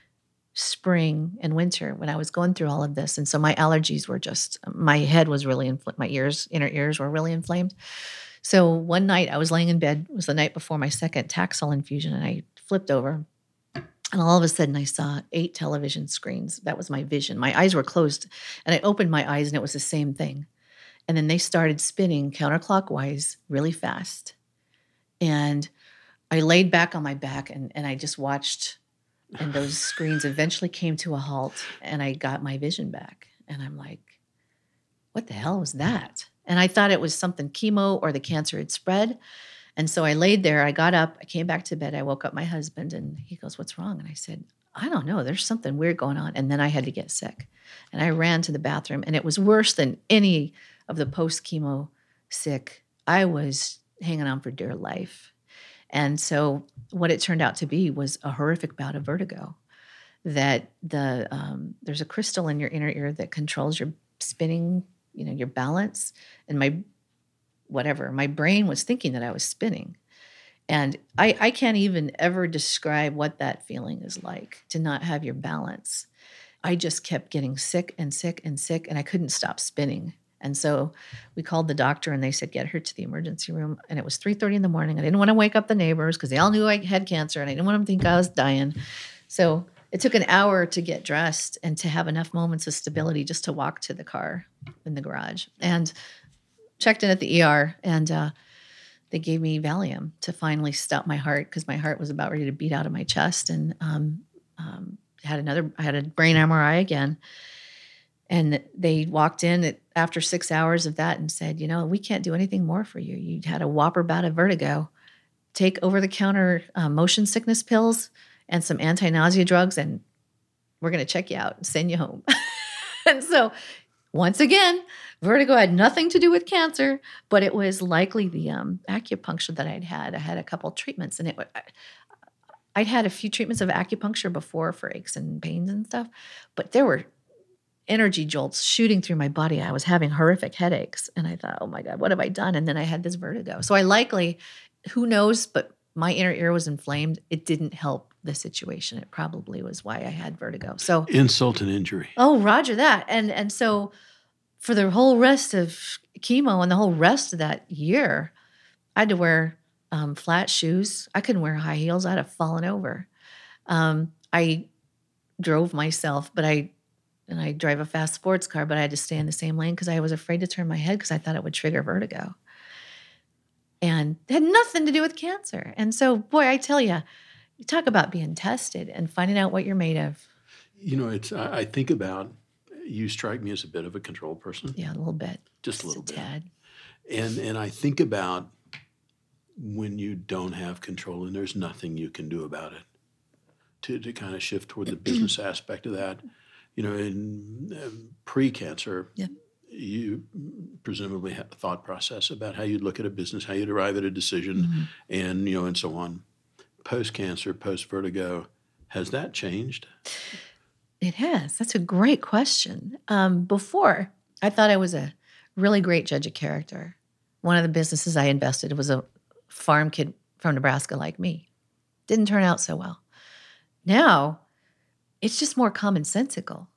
spring and winter when I was going through all of this. And so my allergies were just, my head was really inflamed, my ears, inner ears were really inflamed. So one night I was laying in bed, it was the night before my second Taxol infusion, and I flipped over. And all of a sudden, I saw eight television screens. That was my vision. My eyes were closed, and I opened my eyes, and it was the same thing. And then they started spinning counterclockwise really fast and I laid back on my back and, and I just watched, and those screens eventually came to a halt, and I got my vision back. And I'm like, what the hell was that? And I thought it was something chemo or the cancer had spread. And so I laid there, I got up, I came back to bed, I woke up my husband, and he goes, What's wrong? And I said, I don't know, there's something weird going on. And then I had to get sick. And I ran to the bathroom, and it was worse than any of the post chemo sick. I was hanging on for dear life. And so, what it turned out to be was a horrific bout of vertigo. That the um, there's a crystal in your inner ear that controls your spinning, you know, your balance. And my whatever, my brain was thinking that I was spinning, and I I can't even ever describe what that feeling is like to not have your balance. I just kept getting sick and sick and sick, and I couldn't stop spinning. And so we called the doctor and they said, get her to the emergency room. And it was 3.30 in the morning. I didn't want to wake up the neighbors because they all knew I had cancer and I didn't want them to think I was dying. So it took an hour to get dressed and to have enough moments of stability just to walk to the car in the garage. And checked in at the ER and uh, they gave me Valium to finally stop my heart because my heart was about ready to beat out of my chest. And um, um, had another, I had a brain MRI again. And they walked in at, after six hours of that and said, you know, we can't do anything more for you. You had a whopper bout of vertigo. Take over the counter uh, motion sickness pills and some anti nausea drugs, and we're going to check you out and send you home. and so, once again, vertigo had nothing to do with cancer, but it was likely the um, acupuncture that I'd had. I had a couple treatments, and it. I, I'd had a few treatments of acupuncture before for aches and pains and stuff, but there were energy jolts shooting through my body. I was having horrific headaches. And I thought, oh my God, what have I done? And then I had this vertigo. So I likely, who knows, but my inner ear was inflamed. It didn't help the situation. It probably was why I had vertigo. So Insult and injury. Oh, Roger that. And and so for the whole rest of chemo and the whole rest of that year, I had to wear um, flat shoes. I couldn't wear high heels. I'd have fallen over. Um, I drove myself, but I and I drive a fast sports car, but I had to stay in the same lane because I was afraid to turn my head because I thought it would trigger vertigo. and it had nothing to do with cancer. And so, boy, I tell you, you talk about being tested and finding out what you're made of. You know, it's I, I think about you strike me as a bit of a control person. Yeah, a little bit. Just a little bit. Tad. And and I think about when you don't have control and there's nothing you can do about it. To, to kind of shift toward the business aspect of that, you know, in um, pre-cancer, Yep. you presumably had a thought process about how you'd look at a business, how you'd arrive at a decision, Mm-hmm. and you know, and so on. Post-cancer, post-vertigo, has that changed? It has. That's a great question. Um, before, I thought I was a really great judge of character. One of the businesses I invested was a farm kid from Nebraska like me. Didn't turn out so well. Now, it's just more commonsensical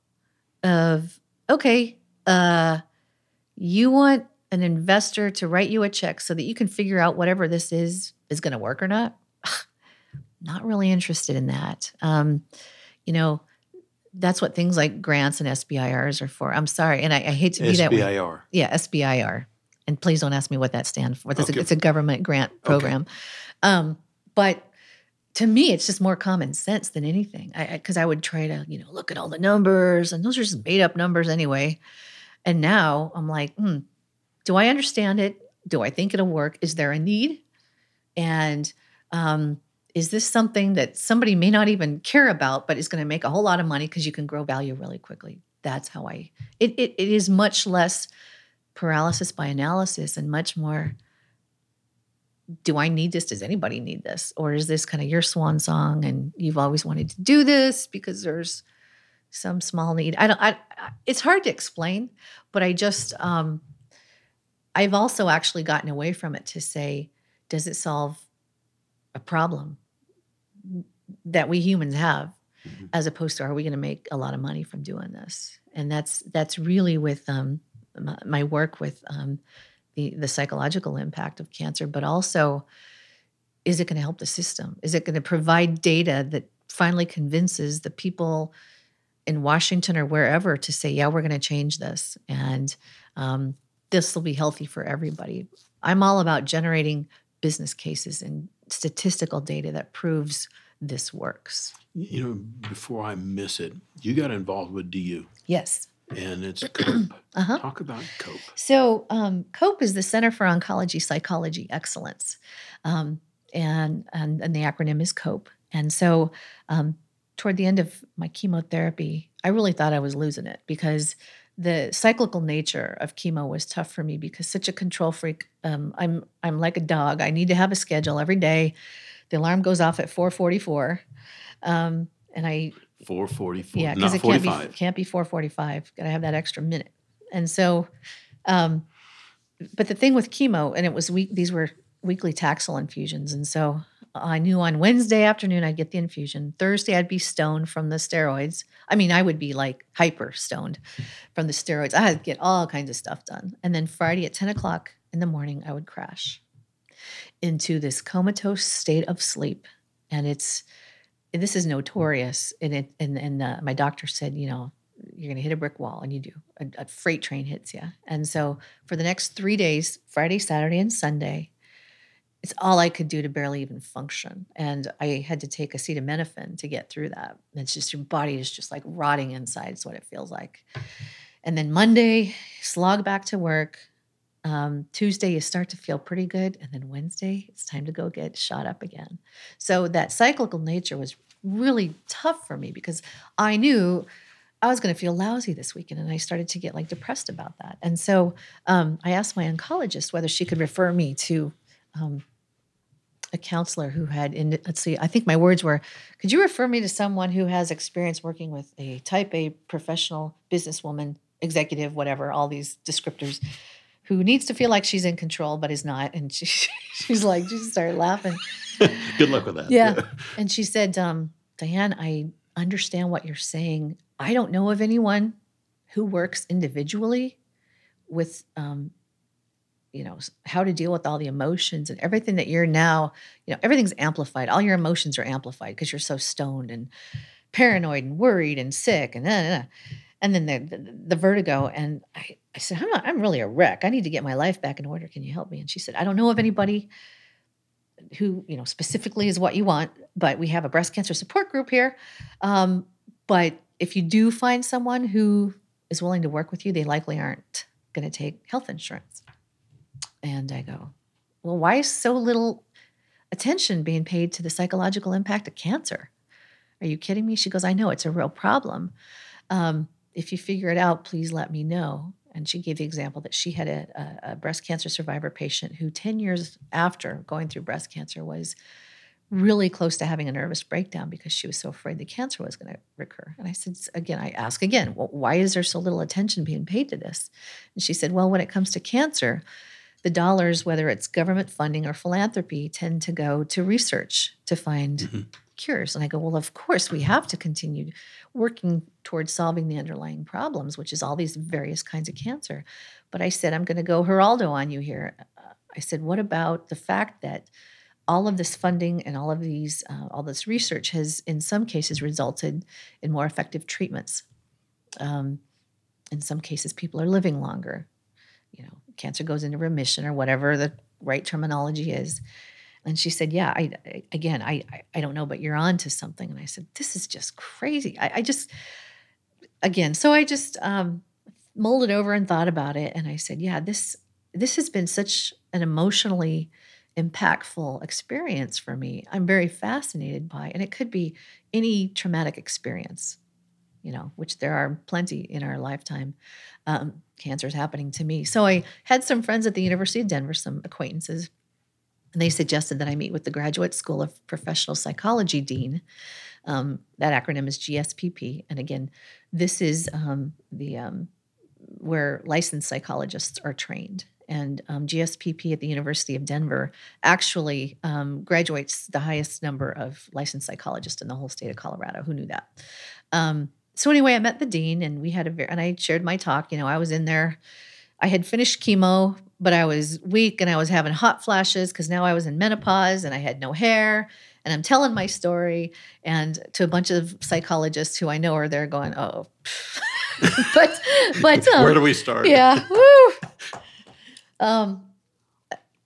of, okay, uh, you want an investor to write you a check so that you can figure out whatever this is is going to work or not. not really interested in that. Um, you know, that's what things like grants and SBIRs are for. I'm sorry, and I, I hate to be that way. SBIR. Yeah, SBIR. And please don't ask me what that stands for. That's Okay. a, it's a government grant program. Um, but to me, it's just more common sense than anything. I because I, would try to you know look at all the numbers, and those are just made up numbers anyway. And now I'm like, hmm, do I understand it? Do I think it'll work? Is there a need? And um, is this something that somebody may not even care about, but is going to make a whole lot of money because you can grow value really quickly? That's how I. It, it it is much less paralysis by analysis and much more. Do I need this? Does anybody need this? Or is this kind of your swan song and you've always wanted to do this because there's some small need? I don't. I. I- It's hard to explain, but I just. um I've also actually gotten away from it to say, does it solve a problem that we humans have, Mhm. as opposed to are we going to make a lot of money from doing this? And that's that's really with um, my, my work with um, the the psychological impact of cancer, but also is it going to help the system? Is it going to provide data that finally convinces the people in Washington or wherever to say, yeah, we're going to change this and um, this will be healthy for everybody. I'm all about generating business cases and statistical data that proves this works. You know, before I miss it, you got involved with DU, Yes. And it's COPE. Uh-huh. Talk about COPE. So, um, COPE is the Center for Oncology Psychology Excellence, um, and, and and the acronym is COPE. And so, um, toward the end of my chemotherapy, I really thought I was losing it because the cyclical nature of chemo was tough for me because such a control freak. Um, I'm I'm like a dog. I need to have a schedule every day. The alarm goes off at 4:44, um, and I 444, yeah, because not it can't be can't be 445. Got to have that extra minute. And so, um, but the thing with chemo, and it was week. These were weekly Taxol infusions, and so I knew on Wednesday afternoon I'd get the infusion. Thursday I'd be stoned from the steroids. I mean, I would be like hyper stoned from the steroids. I'd get all kinds of stuff done, and then Friday at 10 o'clock in the morning I would crash into this comatose state of sleep, and it's this is notorious and it and and uh, my doctor said you know you're going to hit a brick wall and you do a, a freight train hits you and so for the next three days friday saturday and sunday it's all i could do to barely even function. And i had to take acetaminophen to get through that. And it's just your body is just like rotting inside is what it feels like. And then monday slog back to work um, tuesday you start to feel pretty good and then wednesday it's time to go get shot up again so that cyclical nature was really tough for me because I knew I was going to feel lousy this weekend, and I started to get like depressed about that. And so um, I asked my oncologist whether she could refer me to um, a counselor who had. In, let's see, I think my words were, "Could you refer me to someone who has experience working with a Type A professional businesswoman, executive, whatever, all these descriptors." Who needs to feel like she's in control but is not? And she, she's like, she started laughing. Good luck with that. Yeah. And she said, um, Diane, I understand what you're saying. I don't know of anyone who works individually with, um, you know, how to deal with all the emotions and everything that you're now, you know, everything's amplified. All your emotions are amplified because you're so stoned and paranoid and worried and sick and, uh, and then the, the, the vertigo. And I, I said, I'm, not, I'm really a wreck. I need to get my life back in order. Can you help me? And she said, I don't know of anybody who, you know, specifically is what you want, but we have a breast cancer support group here. Um, but if you do find someone who is willing to work with you, they likely aren't going to take health insurance. And I go, well, why is so little attention being paid to the psychological impact of cancer? Are you kidding me? She goes, I know it's a real problem. Um, if you figure it out, please let me know. And she gave the example that she had a, a, breast cancer survivor patient who, 10 years after going through breast cancer, was really close to having a nervous breakdown because she was so afraid the cancer was going to recur. And I said, again, I ask again, well, why is there so little attention being paid to this? And she said, well, when it comes to cancer, the dollars, whether it's government funding or philanthropy, tend to go to research to find mm-hmm. Cures. And I go, well, of course, we have to continue working towards solving the underlying problems, which is all these various kinds of cancer. But I said, I'm going to go Geraldo on you here. I said, what about the fact that all of this funding and all of these, uh, all this research has, in some cases, resulted in more effective treatments. Um, in some cases, people are living longer. You know, cancer goes into remission or whatever the right terminology is. And she said, "Yeah, I, I again, I, I don't know, but you're on to something." And I said, "This is just crazy." I, I just, again, so I just um, mulled it over and thought about it, and I said, "Yeah, this this has been such an emotionally impactful experience for me. I'm very fascinated by, and it could be any traumatic experience, you know, which there are plenty in our lifetime. Um, cancer is happening to me. So I had some friends at the University of Denver, some acquaintances and they suggested that I meet with the Graduate School of Professional Psychology Dean. Um, that acronym is GSPP. And again, this is um, the um, where licensed psychologists are trained. And um, GSPP at the University of Denver actually um, graduates the highest number of licensed psychologists in the whole state of Colorado. Who knew that? Um, so anyway, I met the dean, and we had a very, and I shared my talk. You know, I was in there. I had finished chemo but I was weak and I was having hot flashes because now I was in menopause and I had no hair. And I'm telling my story and to a bunch of psychologists who I know are there going, oh, but but um, where do we start? Yeah, woo. Um,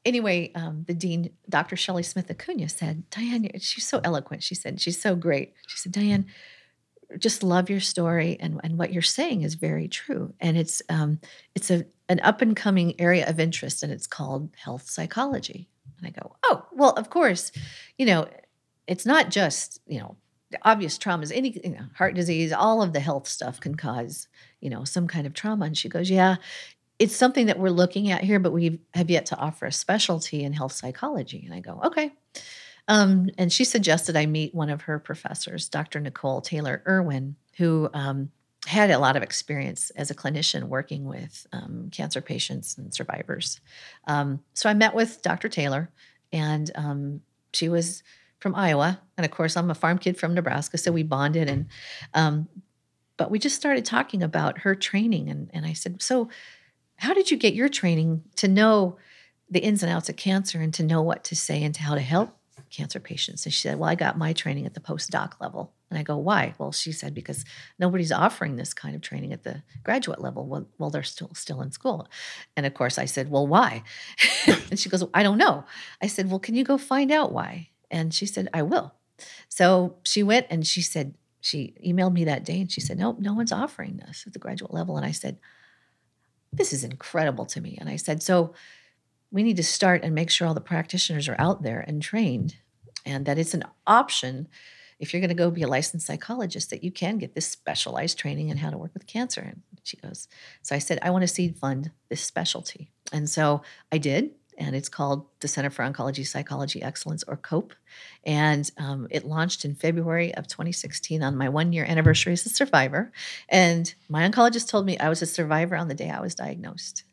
anyway, um, the dean, Dr. Shelley Smith Acuna, said, Diane, she's so eloquent. She said, she's so great. She said, Diane, just love your story and, and what you're saying is very true. And it's um, it's a an up and coming area of interest and it's called health psychology. And I go, oh, well, of course, you know, it's not just, you know, obvious traumas, any you know, heart disease, all of the health stuff can cause, you know, some kind of trauma. And she goes, yeah, it's something that we're looking at here, but we have yet to offer a specialty in health psychology. And I go, okay. Um, and she suggested I meet one of her professors, Dr. Nicole Taylor Irwin, who um, had a lot of experience as a clinician working with um, cancer patients and survivors. Um, so I met with Dr. Taylor, and um, she was from Iowa, and of course I'm a farm kid from Nebraska, so we bonded. And um, but we just started talking about her training, and and I said, so how did you get your training to know the ins and outs of cancer and to know what to say and to how to help cancer patients? And she said, well, I got my training at the postdoc level. And I go, why? Well, she said, because nobody's offering this kind of training at the graduate level while, while they're still still in school. And of course, I said, well, why? and she goes, I don't know. I said, well, can you go find out why? And she said, I will. So she went and she said, she emailed me that day and she said, nope, no one's offering this at the graduate level. And I said, this is incredible to me. And I said, so we need to start and make sure all the practitioners are out there and trained and that it's an option if you're going to go be a licensed psychologist, that you can get this specialized training in how to work with cancer. And she goes, So I said, I want to seed fund this specialty. And so I did. And it's called the Center for Oncology Psychology Excellence, or COPE. And um, it launched in February of 2016 on my one year anniversary as a survivor. And my oncologist told me I was a survivor on the day I was diagnosed.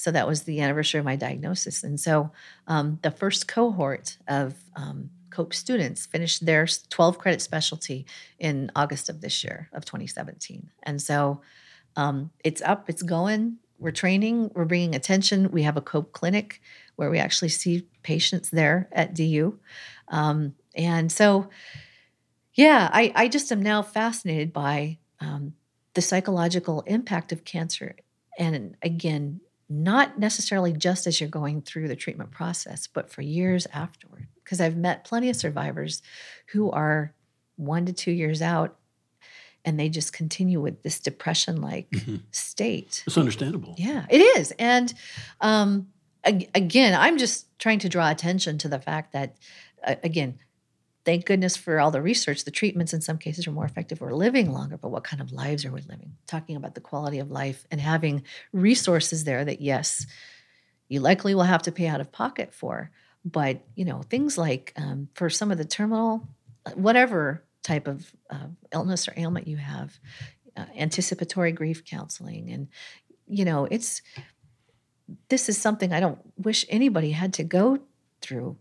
So that was the anniversary of my diagnosis. And so um, the first cohort of um, COPE students finished their 12 credit specialty in August of this year, of 2017. And so um, it's up, it's going. We're training, we're bringing attention. We have a COPE clinic where we actually see patients there at DU. Um, and so, yeah, I, I just am now fascinated by um, the psychological impact of cancer and again, not necessarily just as you're going through the treatment process, but for years afterward. Because I've met plenty of survivors who are one to two years out and they just continue with this depression like mm-hmm. state. It's understandable. Yeah, it is. And um, again, I'm just trying to draw attention to the fact that, uh, again, thank goodness for all the research. The treatments in some cases are more effective. We're living longer, but what kind of lives are we living? Talking about the quality of life and having resources there that, yes, you likely will have to pay out of pocket for. But, you know, things like um, for some of the terminal, whatever type of uh, illness or ailment you have, uh, anticipatory grief counseling. And, you know, it's, this is something I don't wish anybody had to go through.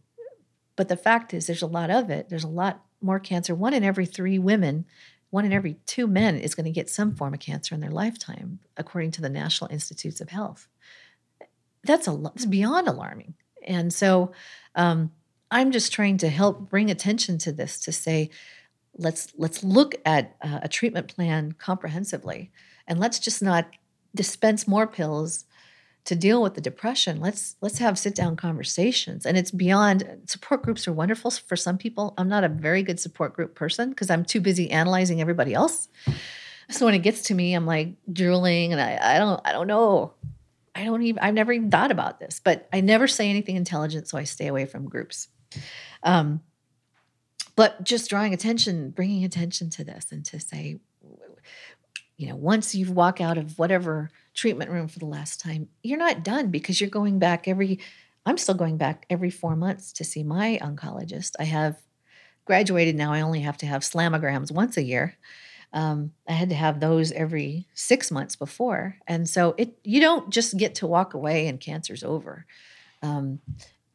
But the fact is, there's a lot of it. There's a lot more cancer. One in every three women, one in every two men is going to get some form of cancer in their lifetime, according to the National Institutes of Health. That's a lot, it's beyond alarming. And so um, I'm just trying to help bring attention to this to say, let's let's look at uh, a treatment plan comprehensively and let's just not dispense more pills to deal with the depression let's let's have sit down conversations. And it's beyond support groups are wonderful for some people. I'm not a very good support group person because i'm too busy analyzing everybody else. So when it gets to me i'm like drooling and i, I don't i don't know. I don't even i've never even thought about this but i never say anything intelligent so i stay away from groups. Um, but just drawing attention, bringing attention to this and to say, you know, once you walk out of whatever treatment room for the last time, you're not done because you're going back every, I'm still going back every four months to see my oncologist. I have graduated now. I only have to have slammograms once a year. Um, I had to have those every six months before, and so it you don't just get to walk away and cancer's over. Um,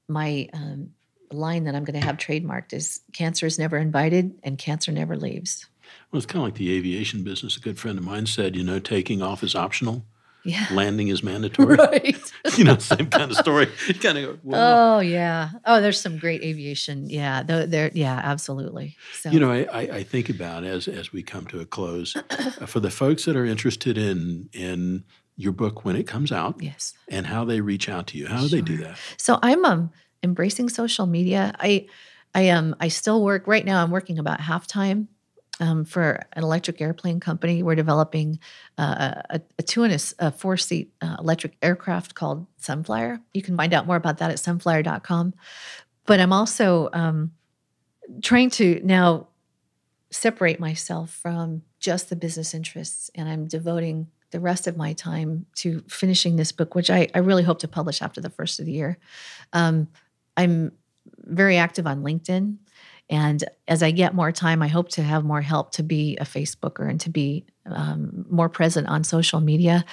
my um, line that I'm going to have trademarked is cancer is never invited and cancer never leaves. Well, it's kind of like the aviation business. A good friend of mine said, you know, taking off is optional. Yeah. Landing is mandatory. Right. you know, same kind of story. You kind of go, Oh, yeah. Oh, there's some great aviation. Yeah. There, yeah, absolutely. So. You know, I, I think about as as we come to a close, uh, for the folks that are interested in in your book when it comes out, yes, and how they reach out to you, how do they do that? So I'm um embracing social media. I I am um, I still work right now. I'm working about half time um, for an electric airplane company. We're developing uh, a, a, two and a, a four seat uh, electric aircraft called Sunflyer. You can find out more about that at sunflyer.com. But I'm also um, trying to now separate myself from just the business interests, and I'm devoting the rest of my time to finishing this book, which I, I really hope to publish after the first of the year. Um, I'm very active on LinkedIn. And as I get more time, I hope to have more help to be a Facebooker and to be um, more present on social media.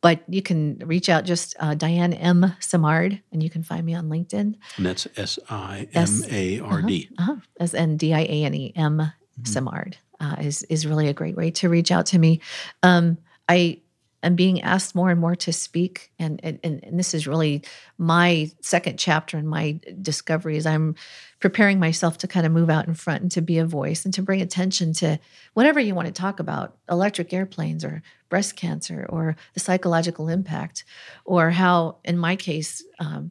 But you can reach out just uh, Diane M. Simard, and you can find me on LinkedIn. And that's S I M A R D. Uh-huh, uh-huh. S N D I A N E M mm-hmm. Simard uh, is is really a great way to reach out to me. Um, I I'm being asked more and more to speak. And, and, and this is really my second chapter in my discovery is I'm preparing myself to kind of move out in front and to be a voice and to bring attention to whatever you want to talk about electric airplanes or breast cancer or the psychological impact or how, in my case, um,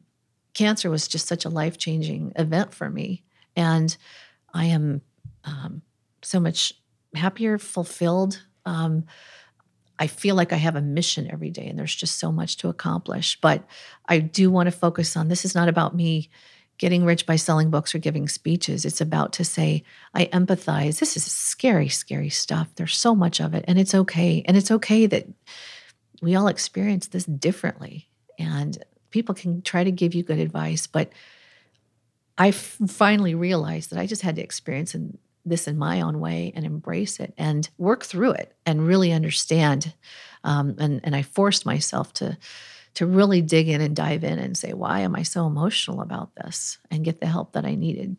cancer was just such a life changing event for me. And I am um, so much happier, fulfilled. Um, I feel like I have a mission every day and there's just so much to accomplish. But I do want to focus on this is not about me getting rich by selling books or giving speeches. It's about to say, I empathize. This is scary, scary stuff. There's so much of it. And it's okay. And it's okay that we all experience this differently. And people can try to give you good advice. But I finally realized that I just had to experience and this in my own way and embrace it and work through it and really understand. Um, and and I forced myself to to really dig in and dive in and say, why am I so emotional about this? And get the help that I needed.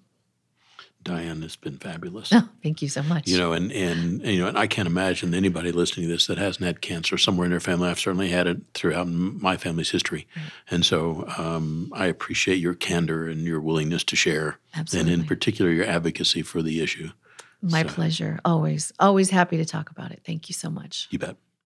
Diane, it's been fabulous. Oh, thank you so much. You know, and, and, you know, and I can't imagine anybody listening to this that hasn't had cancer somewhere in their family. I've certainly had it throughout my family's history, right. and so um, I appreciate your candor and your willingness to share, Absolutely. and in particular your advocacy for the issue. My so. pleasure. Always, always happy to talk about it. Thank you so much. You bet.